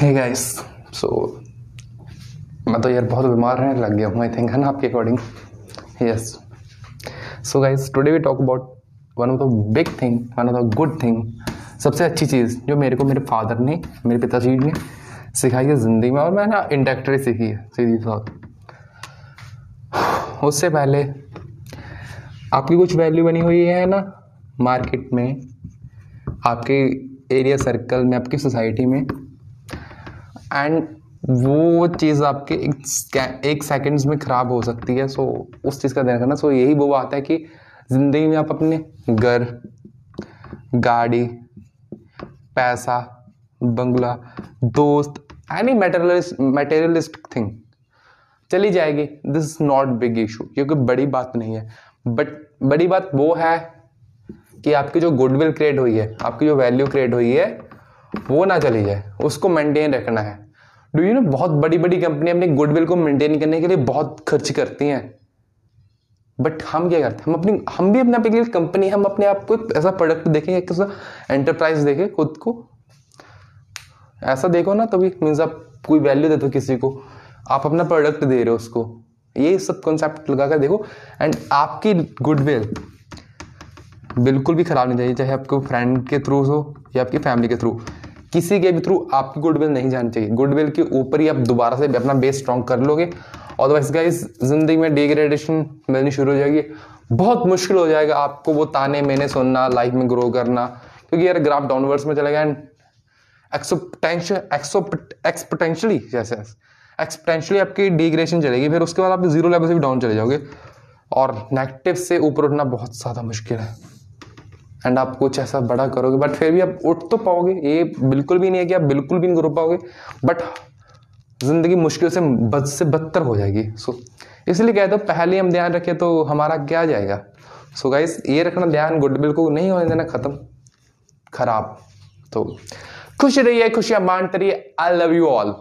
Hey guys so मैं तो यार बहुत बीमार रहने लग गया हूँ आई थिंक है ना आपके according yes so guys today we talk about one of the big thing one of the good thing सबसे अच्छी चीज़ जो मेरे को मेरे फादर ने, मेरे पिताजी ने सिखाई है ज़िंदगी में और मैंने ना इंडक्टरी सीखी है, सीधी बात। उससे पहले आपकी कुछ वैल्यू बनी हुई है ना मार्केट में, आपके एरिया सर्कल में, आपकी सोसाइटी में एंड वो चीज़ आपके एक, एक सेकंड्स में ख़राब हो सकती है सो उस चीज़ का ध्यान करना सो यही वो बात है कि ज़िंदगी में आप अपने घर गाड़ी पैसा बंगला दोस्त एनी मेटेरियलिस्ट मेटेरियलिस्ट थिंग चली जाएगी। This is not big issue क्योंकि बड़ी बात नहीं है। बट बड़ी बात वो है कि आपकी जो गुडविल क्रिएट हुई है आपकी जो वैल्यू क्रिएट हुई है वो ना चली जाए, उसको मेंटेन रखना है। डू यू नो बहुत बड़ी बड़ी कंपनी अपनी गुडविल को मेंटेन करने के लिए बहुत खर्च करती हैं। बट हम क्या करते हैं? हम अपनी, हम भी अपने आप के कंपनी हम अपने आप को ऐसा प्रोडक्ट देखें, एक एंटरप्राइज देखें खुद को। ऐसा देखो ना, तभी मीन्स आप कोई वैल्यू दे दो किसी को, आप अपना प्रोडक्ट दे रहे हो उसको। ये सब कॉन्सेप्ट लगा कर देखो एंड आपकी गुडविल बिल्कुल भी खराब नहीं चाहिए चाहे आपको फ्रेंड के थ्रू हो या आपकी फैमिली के थ्रू किसी के भी थ्रू आपकी गुडविल नहीं जानी चाहिए। गुडविल के ऊपर ही आप दोबारा से अपना बेस स्ट्रॉन्ग कर लोगे। अदरवाइज़ गाइस ज़िंदगी में डिग्रेडेशन मिलनी शुरू हो जाएगी। बहुत मुश्किल हो जाएगा आपको वो ताने मैंने सुनना लाइफ में ग्रो करना। क्योंकि यार ग्राफ डाउनवर्ड्स में चलेगा एंड एक्सपोटेंशियली जैसे एक्सपोटेंशियली आपकी डिग्रेशन चलेगी। फिर उसके बाद आप ज़ीरो लेवल से भी डाउन चले जाओगे। और नेगेटिव से ऊपर उठना बहुत ज़्यादा मुश्किल है। एंड आप कुछ ऐसा बड़ा करोगे बट फिर भी आप उठ तो पाओगे। ये बिल्कुल भी नहीं है कि आप बिल्कुल भी नहीं कर पाओगे बट ज़िंदगी मुश्किल से बद, से बदतर हो जाएगी। सो इसलिए कहते हो पहले हम ध्यान रखें तो हमारा क्या जाएगा। सो so गाइस ये रखना ध्यान गुडविल को नहीं होने देना ख़त्म। खराब। तो खुश रहिए, खुशियाँ मानते रहिए। I love you all